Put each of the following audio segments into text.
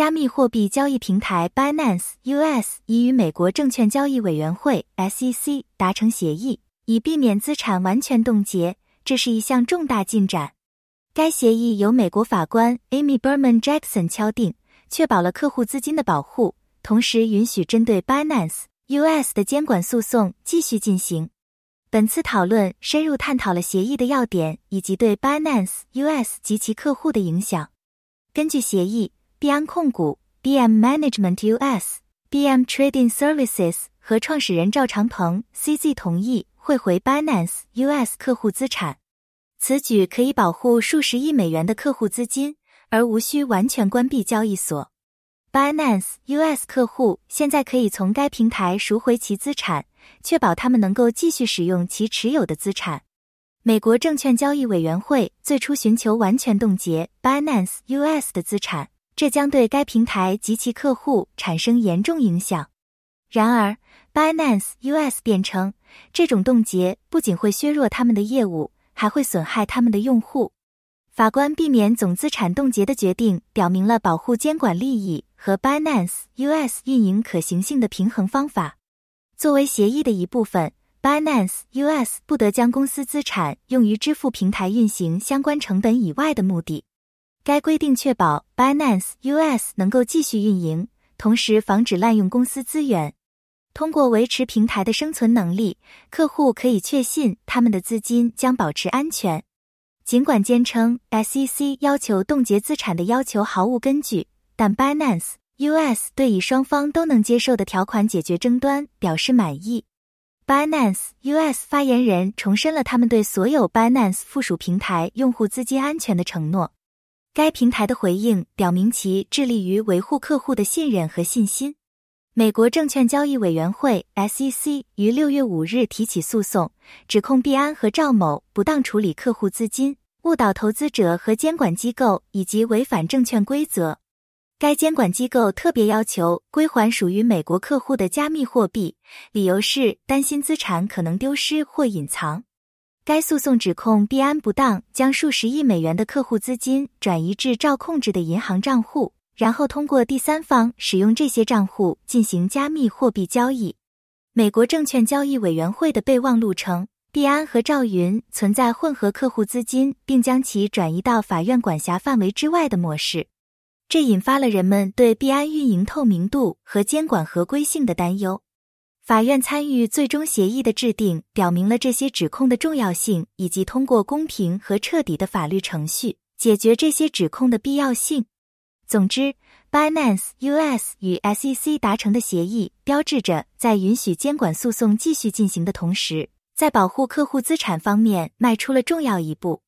加密货币交易平台 Binance US 已与美国证券交易委员会 SEC 达成协议，以避免资产完全冻结。这是一项重大进展。该协议由美国法官 Amy Berman Jackson 敲定，确保了客户资金的保护，同时允许针对 Binance US 的监管诉讼继续进行。本次讨论深入探讨了协议的要点以及对 Binance US 及其客户的影响。根据协议，币安控股、BM Management US、BM Trading Services 和创始人赵长鹏 CZ 同意汇回 Binance US 客户资产。此举可以保护数十亿美元的客户资金，而无需完全关闭交易所。Binance US 客户现在可以从该平台赎回其资产。确保他们能够继续使用其持有的资产。美国证券交易委员会最初寻求完全冻结 Binance US 的资产，这将对该平台及其客户产生严重影响。然而，Binance US 辩称，这种冻结不仅会削弱他们的业务，还会损害他们的用户。法官避免总资产冻结的决定，表明了保护监管利益和 Binance US 运营可行性的平衡方法。作为协议的一部分，Binance US 不得将公司资产用于支付平台运行相关成本以外的目的。该规定确保 Binance US 能够继续运营，同时防止滥用公司资源。通过维持平台的生存能力，客户可以确信他们的资金将保持安全。尽管坚称 SEC 要求冻结资产的要求毫无根据，但 Binance。U.S. 对以双方都能接受的条款解决争端表示满意。Binance U.S. 发言人重申了他们对所有 Binance 附属平台用户资金安全的承诺。该平台的回应表明其致力于维护客户的信任和信心。美国证券交易委员会 S.E.C. 于六月五日提起诉讼，指控币安和赵某不当处理客户资金、误导投资者和监管机构以及违反证券规则。该监管机构特别要求归还属于美国客户的加密货币，理由是担心资产可能丢失或隐藏。该诉讼指控币安不当将数十亿美元的客户资金转移至赵控制的银行账户，然后通过第三方使用这些账户进行加密货币交易。美国证券交易委员会的备忘录称，币安和赵云存在混合客户资金，并将其转移到法院管辖范围之外的模式。这引发了人们对币安运营透明度和监管合规性的担忧。法院参与最终协议的制定，表明了这些指控的重要性，以及通过公平和彻底的法律程序解决这些指控的必要性。总之，Binance US 与 SEC 达成的协议，标志着在允许监管诉讼继续进行的同时，在保护客户资产方面迈出了重要一步。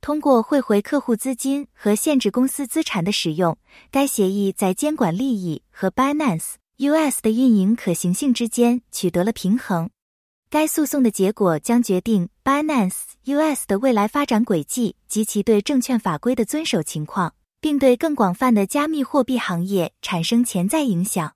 通过汇回客户资金和限制公司资产的使用，该协议在监管利益和 Binance US 的运营可行性之间取得了平衡。该诉讼的结果将决定 Binance US 的未来发展轨迹及其对证券法规的遵守情况，并对更广泛的加密货币行业产生潜在影响。